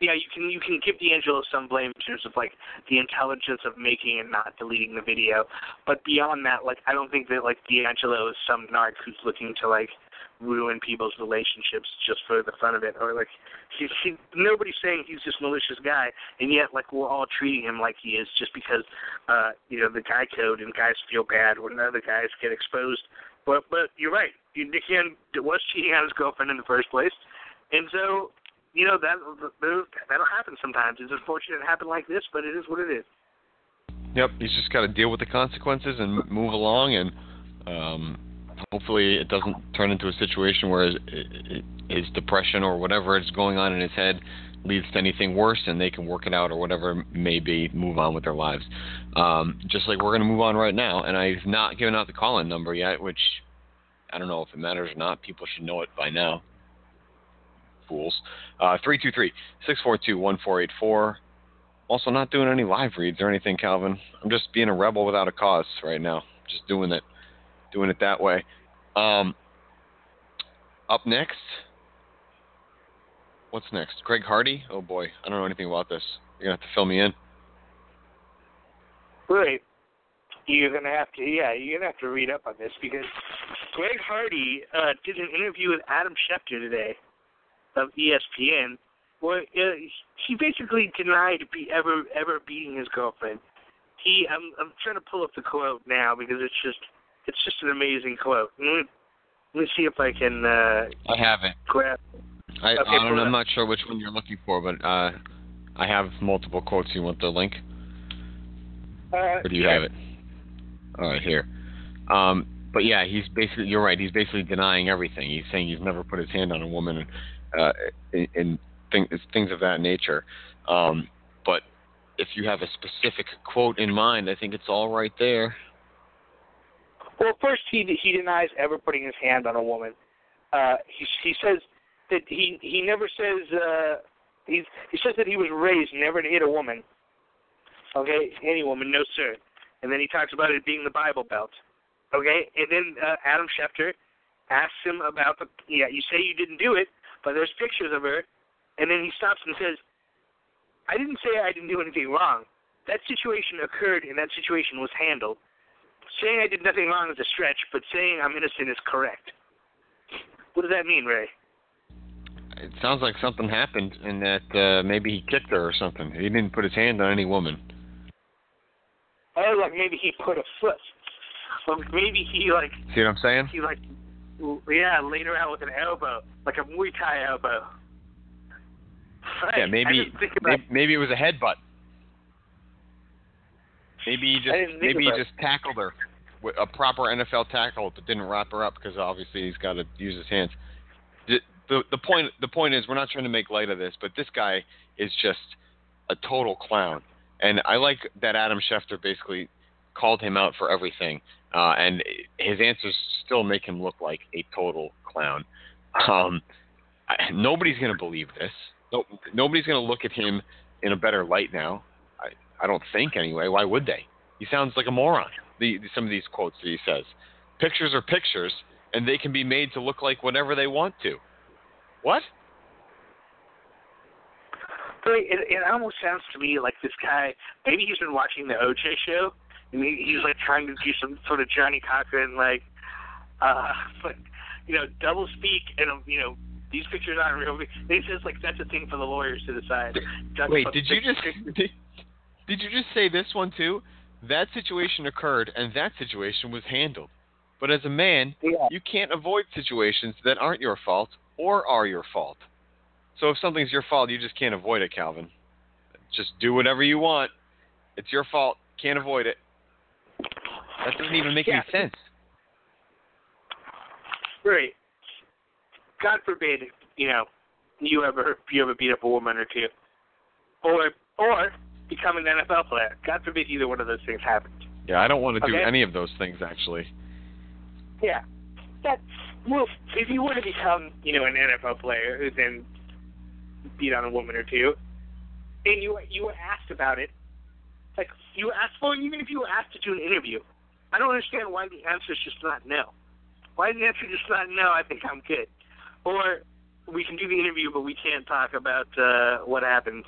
S2: yeah, you can you can give D'Angelo some blame in terms of like the intelligence of making and not deleting the video, but beyond that, like I don't think that like D'Angelo is some narc who's looking to like ruin people's relationships just for the fun of it, or like he, he nobody's saying he's this malicious guy, and yet like we're all treating him like he is just because uh you know the guy code and guys feel bad when other guys get exposed. But but you're right, Nick was cheating on his girlfriend in the first place, and so you know that that'll happen sometimes. It's unfortunate it happened like this, but it is what it is.
S1: Yep, he's just got to deal with the consequences and move along, and um, hopefully it doesn't turn into a situation where his, his depression or whatever is going on in his head leads to anything worse, and they can work it out or whatever it may be, move on with their lives. Um, just like we're going to move on right now, and I've not given out the call-in number yet, which I don't know if it matters or not. People should know it by now fools. Uh, 323 642 1484. Also, not doing any live reads or anything, Calvin. I'm just being a rebel without a cause right now. Just doing it, doing it that way. Um, up next, what's next? Greg Hardy? Oh boy, I don't know anything about this. You're gonna have to fill me in.
S2: Right. You're gonna have to, yeah, you're gonna have to read up on this because Greg Hardy uh, did an interview with Adam Schefter today of ESPN, where uh, he basically denied be ever ever beating his girlfriend. He, I'm I'm trying to pull up the quote now because it's just it's just an amazing quote. Let me, let me see if I can. Uh,
S1: I have it.
S2: Grab.
S1: I, okay, I don't, I'm not sure which one you're looking for, but uh, I have multiple quotes. You want the link?
S2: Uh,
S1: or do you
S2: yeah.
S1: have it? All right, here. Um, but yeah, he's basically you're right. He's basically denying everything. He's saying he's never put his hand on a woman, uh, and things things of that nature. Um, but if you have a specific quote in mind, I think it's all right there.
S2: Well, first he he denies ever putting his hand on a woman. Uh, he he says that he he never says uh, he he says that he was raised never to hit a woman. Okay, any woman, no sir. And then he talks about it being the Bible Belt. Okay, and then uh, Adam Schefter asks him about the yeah. You say you didn't do it, but there's pictures of her, and then he stops and says, "I didn't say I didn't do anything wrong. That situation occurred, and that situation was handled. saying I did nothing wrong is a stretch, but saying I'm innocent is correct. What does that mean, Ray?
S1: It sounds like something happened, and that uh, maybe he kicked her or something. He didn't put his hand on any woman.
S2: Oh, like maybe he put a foot. Or maybe he like
S1: See what I'm saying?
S2: he like yeah her out with an elbow, like a Muay Thai elbow. Right.
S1: Yeah, maybe
S2: about
S1: maybe, maybe it was a headbutt. Maybe he just maybe he just tackled her with a proper NFL tackle, but didn't wrap her up because obviously he's got to use his hands. The, the the point the point is we're not trying to make light of this, but this guy is just a total clown, and I like that Adam Schefter basically called him out for everything, uh, and his answers still make him look like a total clown. Um, I, nobody's going to believe this. No, nobody's going to look at him in a better light now. I, I don't think anyway. Why would they? He sounds like a moron. The some of these quotes that he says. Pictures are pictures, and they can be made to look like whatever they want to. What?
S2: It, it almost sounds to me like this guy. Maybe he's been watching the OJ show, and he, he's like trying to do some sort of Johnnie Cochran, like, uh, you know, double speak, and um, you know, these pictures aren't real. He says like that's a thing for the lawyers to decide. Just
S1: Wait, did you just did, did you just say this one too? That situation occurred, and that situation was handled. But as a man,
S2: Yeah.
S1: you can't avoid situations that aren't your fault or are your fault. So if something's your fault, you just can't avoid it, Calvin. Just do whatever you want. It's your fault. Can't avoid it. That doesn't even make
S2: Yeah.
S1: any sense.
S2: Right. God forbid, you know, you ever you ever beat up a woman or two, or or become an NFL player. God forbid either one of those things happened.
S1: Yeah, I don't want to do any of those things actually.
S2: Yeah. That well, if you were to become, you know, an NFL player who then beat on a woman or two, and you you were asked about it, like you asked for, even if you were asked to do an interview, I don't understand why the answer is just not no. Why the answer just not no? I think I'm good, or we can do the interview, but we can't talk about uh, what happened.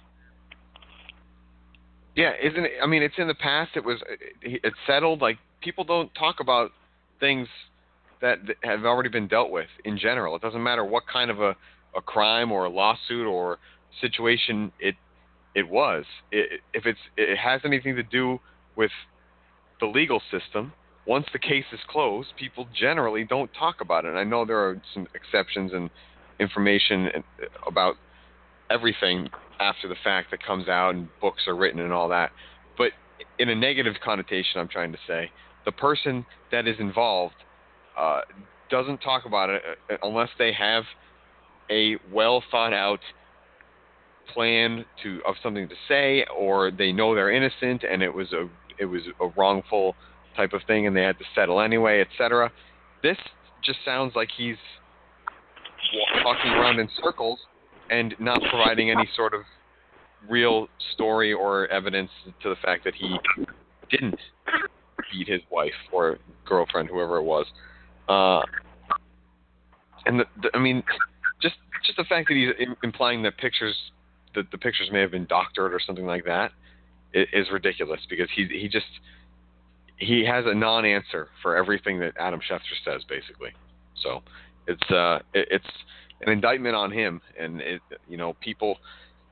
S1: Yeah, isn't it? I mean, it's in the past. It was it's settled. Like people don't talk about things that have already been dealt with in general. It doesn't matter what kind of a a crime or a lawsuit or situation it it was. It, if it's it has anything to do with the legal system, once the case is closed, people generally don't talk about it. And I know there are some exceptions and information about everything after the fact that comes out and books are written and all that. But in a negative connotation, I'm trying to say the person that is involved uh, doesn't talk about it uh, unless they have a well thought out plan to of something to say or they know they're innocent and it was a it was a wrongful type of thing and they had to settle anyway, etc. This just sounds like he's wa- talking around in circles and not providing any sort of real story or evidence to the fact that he didn't beat his wife or girlfriend, whoever it was. Uh, and the, the, I mean, just just the fact that he's implying that pictures that the pictures may have been doctored or something like that i- is ridiculous because he he just he has a non-answer for everything that Adam Schefter says, basically. So it's uh it, it's an indictment on him, and it you know people.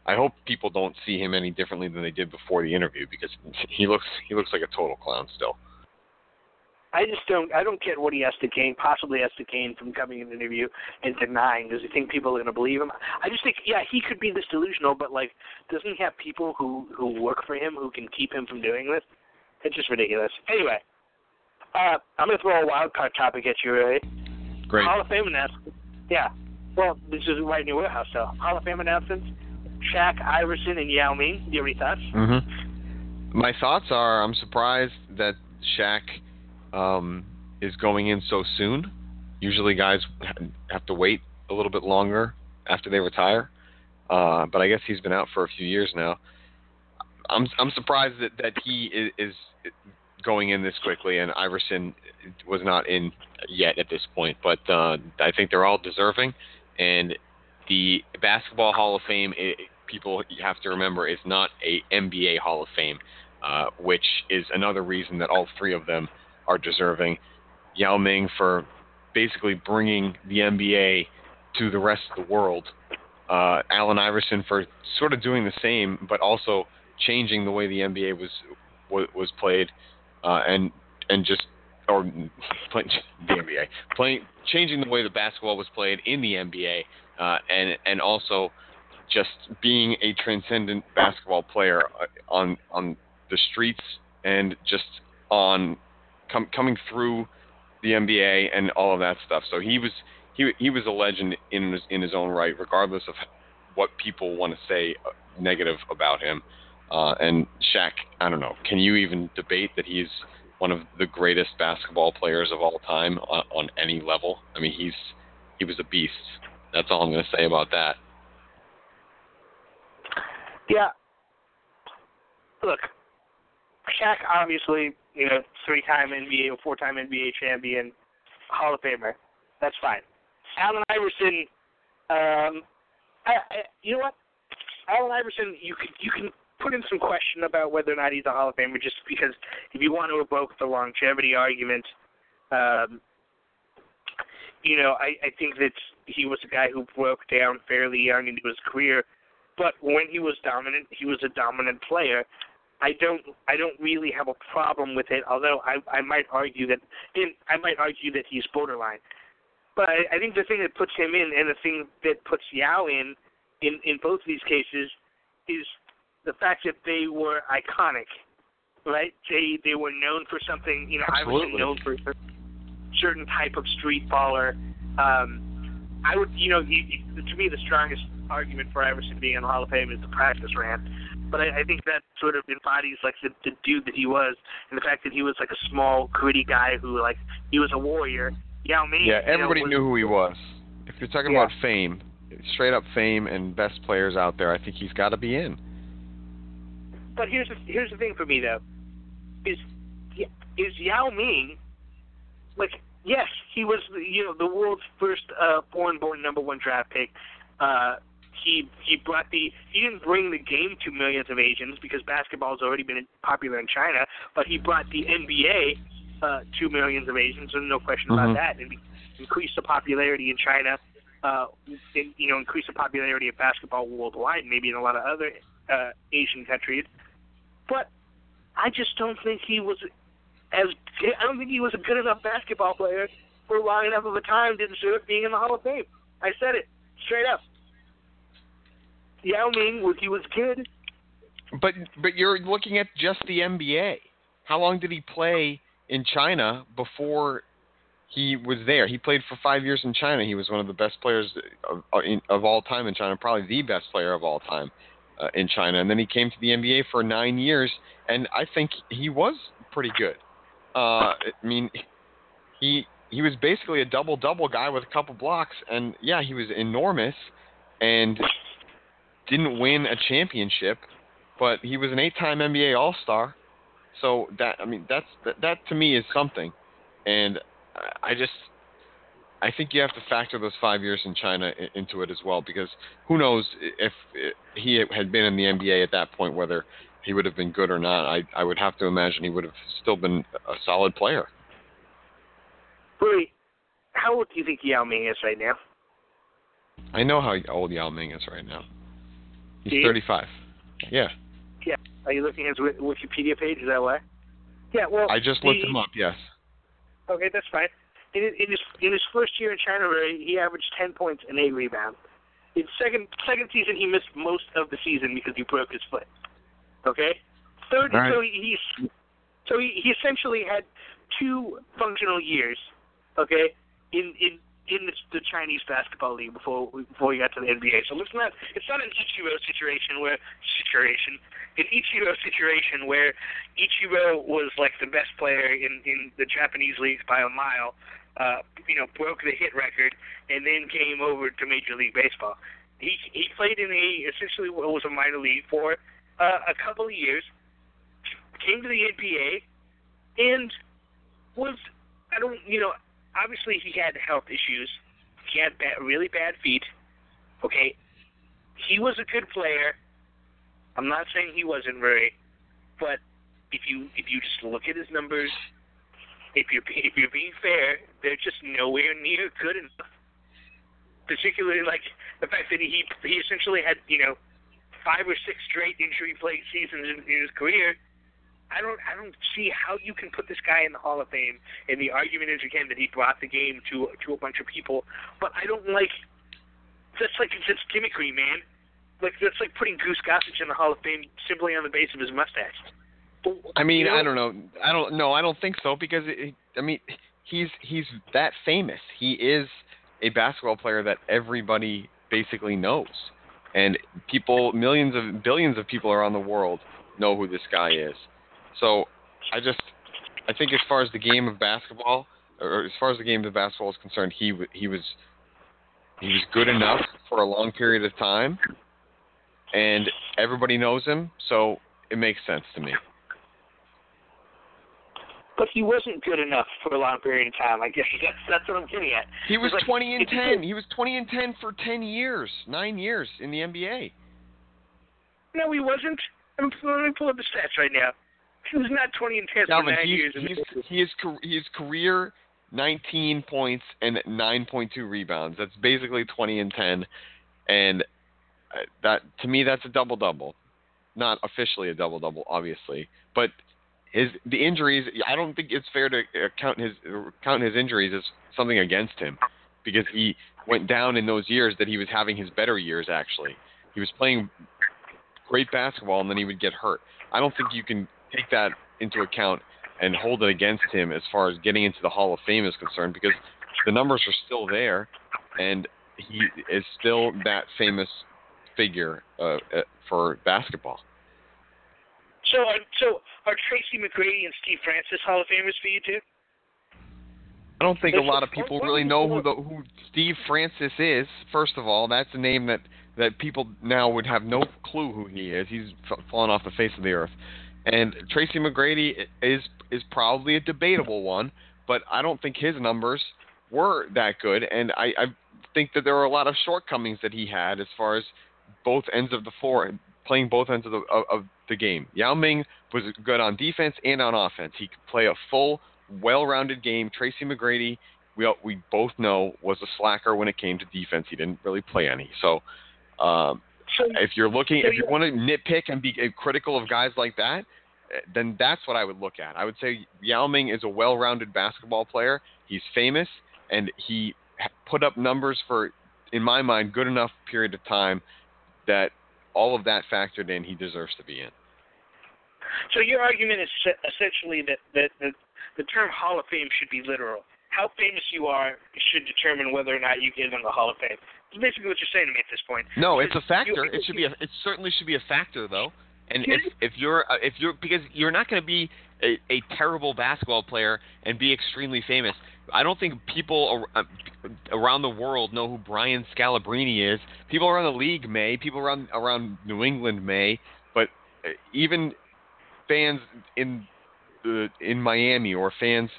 S1: I hope people don't see him any differently than they did before the interview because he looks he looks like a total clown still.
S2: I just don't. I don't get what he has to gain, possibly has to gain from coming in an interview and denying. Does he think people are going to believe him? I just think, yeah, he could be this delusional, but like, doesn't he have people who who work for him who can keep him from doing this? It's just ridiculous. Anyway, uh, I'm going to throw a wild card topic at you, right?
S1: Great.
S2: Hall of Fame announcements. Yeah. Well, this is right in your warehouse, so Hall of Fame announcements. Shaq, Iverson, and Yao Ming. Do you have any thoughts?
S1: Mm-hmm. My thoughts are I'm surprised that Shaq um, is going in so soon. Usually guys have to wait a little bit longer after they retire, uh, but I guess he's been out for a few years now. I'm I'm surprised that, that he is, is going in this quickly, and Iverson was not in yet at this point. But uh, I think they're all deserving, and the Basketball Hall of Fame, it, people have to remember, is not a NBA Hall of Fame, uh, which is another reason that all three of them are deserving. Yao Ming for basically bringing the NBA to the rest of the world. Uh, Allen Iverson for sort of doing the same, but also changing the way the NBA was was, played, uh, and and just or the NBA playing changing the way the basketball was played in the NBA, uh, and and also just being a transcendent basketball player uh, on on the streets and just on com- coming through the NBA and all of that stuff. So he was he he was a legend in his, in his own right, regardless of what people want to say uh, negative about him. Uh, and Shaq, I don't know. Can you even debate that he's one of the greatest basketball players of all time on, on any level? I mean, he's he was a beast. That's all I'm going to say about that.
S2: Yeah. Look, Shaq obviously, you know, three-time NBA or four-time NBA champion, Hall of Famer. That's fine. Allen Iverson, um, I, I, you know what? Allen Iverson, you can you can put in some question about whether or not he's a Hall of Famer, just because if you want to evoke the longevity argument, um, you know, I, I think that he was a guy who broke down fairly young into his career, but when he was dominant, he was a dominant player. I don't I don't really have a problem with it, although I I might argue that and I might argue that he's borderline. But I, I think the thing that puts him in and the thing that puts Yao in in in both of these cases is the fact that they were iconic, right? They they were known for something. You know,
S1: Absolutely.
S2: I was known for a certain type of street baller. Um, I would, you know, you, you, to me, the strongest argument for Iverson being in the Hall of Fame is the practice rant. But I, I think that sort of embodies like the, the dude that he was, and the fact that he was like a small, gritty guy who like he was a warrior. Yao Ming.
S1: Yeah, everybody
S2: you know, was,
S1: knew who he was. If you're talking
S2: Yeah.
S1: about fame, straight up fame and best players out there, I think he's got to be in.
S2: But here's the here's the thing for me though, is is Yao Ming, like yes, he was you know the world's first uh, foreign-born number one draft pick. Uh, he he brought the he didn't bring the game to millions of Asians because basketball's already been popular in China, but he brought the NBA uh, to millions of Asians. There's no question
S1: Mhm.
S2: about that, and increased the popularity in China. Uh, and, you know, increase the popularity of basketball worldwide, maybe in a lot of other uh, Asian countries. But I just don't think he was as I don't think he was a good enough basketball player for long enough of a time to deserve being in the Hall of Fame. I said it straight up. Yao Ming was he was good.
S1: But but you're looking at just the NBA. How long did he play in China before he was there? He played for five years in China. He was one of the best players of, of all time in China, probably the best player of all time uh, in China. And then he came to the NBA for nine years, and I think he was pretty good. Uh, I mean, he he was basically a double double guy with a couple blocks, and yeah, he was enormous, and didn't win a championship, but he was an eight-time NBA All-Star. So that I mean that's that, that to me is something, and I- just I think you have to factor those five years in China into it as well because who knows if he had been in the NBA at that point whether he would have been good or not. I I would have to imagine he would have still been a solid player.
S2: Really, how old do you think Yao Ming is right now?
S1: I know how old Yao Ming is right now. He's
S2: you?
S1: 35. Yeah, Yeah.
S2: Are you looking at his Wikipedia page? Is that why? Yeah. Well,
S1: I just looked
S2: he-
S1: him up. Yes.
S2: Okay, that's fine. In, his- in his in his first year in China, he averaged ten points and eight rebounds. In second second season, he missed most of the season because he broke his foot. Okay. Third,
S1: right.
S2: so he, he's so he, he essentially had two functional years. Okay, in in in the, the Chinese basketball league before before he got to the NBA. So it's not it's not an Ichiro situation where situation an Ichiro situation where Ichiro was like the best player in in the Japanese leagues by a mile. Uh, you know, broke the hit record and then came over to Major League Baseball. He he played in a essentially what was a minor league for uh, a couple of years. Came to the NBA and was I don't you know obviously he had health issues. He had bad, really bad feet. Okay, he was a good player. I'm not saying he wasn't very, but if you if you just look at his numbers if you're if you're being fair, they're just nowhere near good enough. Particularly like the fact that he he essentially had you know five or six straight injury plagued seasons in, in his career. I don't I don't see how you can put this guy in the Hall of Fame. And the argument is again that he brought the game to to a bunch of people. But I don't like that's like that's gimmickry, man. Like that's like putting Goose Gossage in the Hall of Fame simply on the base of his mustache.
S1: I mean,
S2: You know?
S1: I don't know. I don't no, I don't think so because it, I mean, he's he's that famous. He is a basketball player that everybody basically knows. And people millions of billions of people around the world know who this guy is. So, I just I think as far as the game of basketball or as far as the game of basketball is concerned, he he was he was good enough for a long period of time and everybody knows him, so it makes sense to me.
S2: But he wasn't good enough for a long period of time. I guess that's that's what I'm getting at.
S1: He was
S2: like,
S1: 20 and 10. He was 20 and 10 for 10 years, nine years in the NBA.
S2: No, he wasn't. I'm, let me pull up the stats right now. He was not 20 and 10 for
S1: Calvin,
S2: nine
S1: he's,
S2: years.
S1: he's, he is he is career 19 points and 9.2 rebounds. That's basically 20 and 10, and uh, that to me that's a double double. Not officially a double double, obviously, but his the injuries. I don't think it's fair to uh, count his uh, count his injuries as something against him because he went down in those years that he was having his better years. Actually, he was playing great basketball and then he would get hurt. I don't think you can take that into account and hold it against him as far as getting into the Hall of Fame is concerned because the numbers are still there and he is still that famous figure uh, uh, for basketball.
S2: So, uh, so are Tracy McGrady and Steve Francis Hall of Famers for you too?
S1: I don't think a lot of people really know who the who Steve Francis is. First of all, that's a name that that people now would have no clue who he is. He's fallen off the face of the earth. And Tracy McGrady is is probably a debatable one, but I don't think his numbers were that good. And I, I think that there were a lot of shortcomings that he had as far as both ends of the floor, playing both ends of the of, of the game. Yao Ming was good on defense and on offense. He could play a full, well-rounded game. Tracy McGrady, we we both know, was a slacker when it came to defense. He didn't really play any. So, um,
S2: So,
S1: if you're looking,
S2: So
S1: if you want to nitpick and be critical of guys like that, uh, then that's what I would look at. I would say Yao Ming is a well-rounded basketball player. He's famous, and he put up numbers for, in my mind, good enough period of time that all of that factored in. He deserves to be in.
S2: so your argument is essentially that that the, the term Hall of Fame should be literal. How famous you are should determine whether or not you get in the Hall of Fame. That's basically what you're saying to me at this point.
S1: No, it's a factor.
S2: you-
S1: It should be a. It certainly should be a factor, though. And if if you're uh, if you're because you're not going to be a, a terrible basketball player and be extremely famous. I don't think people ar- uh, around the world know who Brian Scalabrine is. People around the league may. People around around New England may. But uh, even fans in the in Miami or fans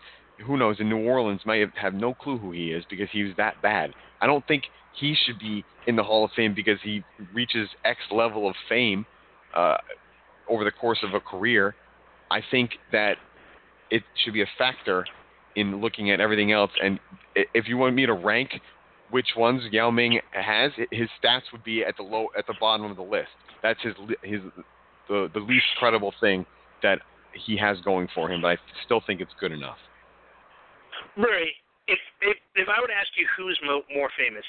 S1: who knows in New Orleans might have, have no clue who he is because he was that bad. I don't think he should be in the Hall of Fame because he reaches X level of fame uh, over the course of a career. I think that it should be a factor in looking at everything else. And if you want me to rank which ones Yao Ming has, his stats would be at the low at the bottom of the list. That's his his the the least credible thing that he has going for him, but I still think it's good enough.
S2: Murray, if if if I would ask you who's mo- more famous,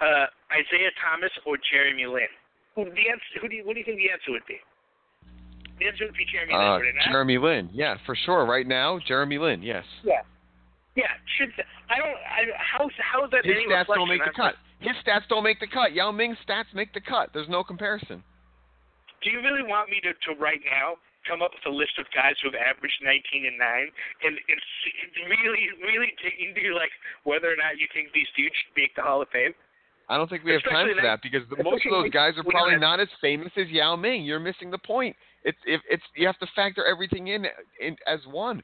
S2: uh, Isaiah Thomas or Jeremy Lin, who the answer, who do you, what do you think the answer would be? The answer would be Jeremy Lin,
S1: Uh,
S2: would?
S1: Jeremy Lin, yeah, for sure. Right now, Jeremy Lin, yes.
S2: Yeah. Yeah, should I don't I how how is that
S1: His stats don't make the cut. His stats don't make the cut. Yao Ming's stats make the cut. There's no comparison.
S2: Do you really want me to, to right now come up with a list of guys who have averaged 19 and 9 and, see- really, really dig into like whether or not you think these dudes should make the Hall of Fame?
S1: I don't think we have time for
S2: that-
S1: that because the, most of those guys are probably not as famous as Yao Ming. You're missing the point. It's if it's you have to factor everything in, in as one.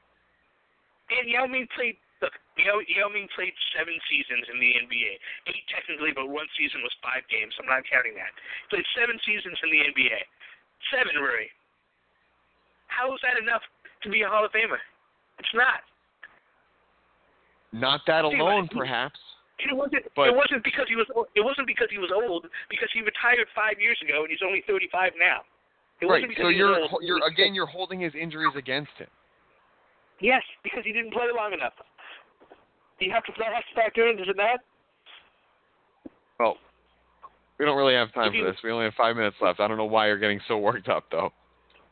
S2: And Yao Ming played. Look, Yao, Yao Ming played seven seasons in the NBA. Eight technically, but one season was five games. I'm not counting that. Played seven seasons in the NBA. Seven, Rury. How is that enough to be a Hall of Famer? It's not.
S1: Not that alone,
S2: like,
S1: perhaps.
S2: It wasn't.
S1: But-
S2: it wasn't because he was. It wasn't because he was old. Because he retired five years ago, and he's only 35 now. It
S1: Right.
S2: wasn't because
S1: So you're you're again you're holding his injuries against him.
S2: Yes, because he didn't play long enough. Do you have to that has to factor in? Does it not? Oh.
S1: Well, we don't really have time for this. We only have five minutes left. I don't know why you're getting so worked up, though.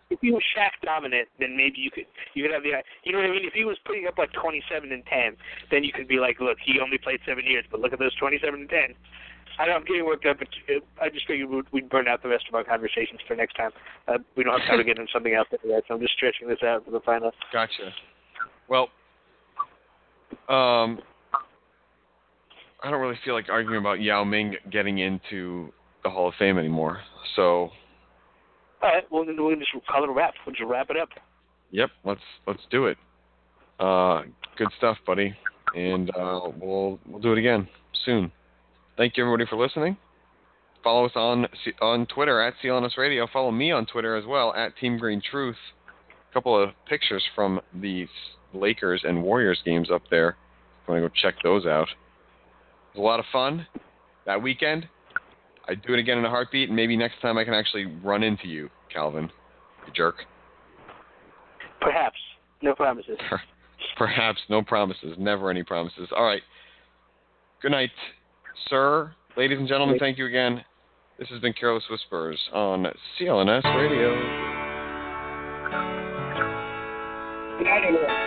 S2: If he was Shaq dominant, then maybe you could you could have the you know what I mean. If he was putting up like 27 and 10, then you could be like, look, he only played seven years, but look at those 27 and 10. I know I'm getting worked up, but uh, I just figured we'd, we'd burn out the rest of our conversations for next time. Uh, we don't have time to get into something else after that, so I'm just stretching this out for the final.
S1: Gotcha. Well, um, I don't really feel like arguing about Yao Ming getting into the Hall of Fame anymore. So,
S2: All right, well then we'll just call it a wrap. We'll just wrap it up.
S1: yep, let's let's do it. Uh, good stuff, buddy, and uh, we'll we'll do it again soon. Thank you everybody for listening. Follow us on on Twitter at CLNS Radio. Follow me on Twitter as well at Team Green Truth. A couple of pictures from the Lakers and Warriors games up there. If you want to go check those out. It was a lot of fun that weekend. I'd do it again in a heartbeat, and maybe next time I can actually run into you, Calvin, you jerk.
S2: Perhaps. No promises.
S1: Perhaps no promises, never any promises. All right. Good night, sir. Ladies and gentlemen, thank you again. This has been Careless Whispers on CLNS Radio.
S2: Good night, everyone.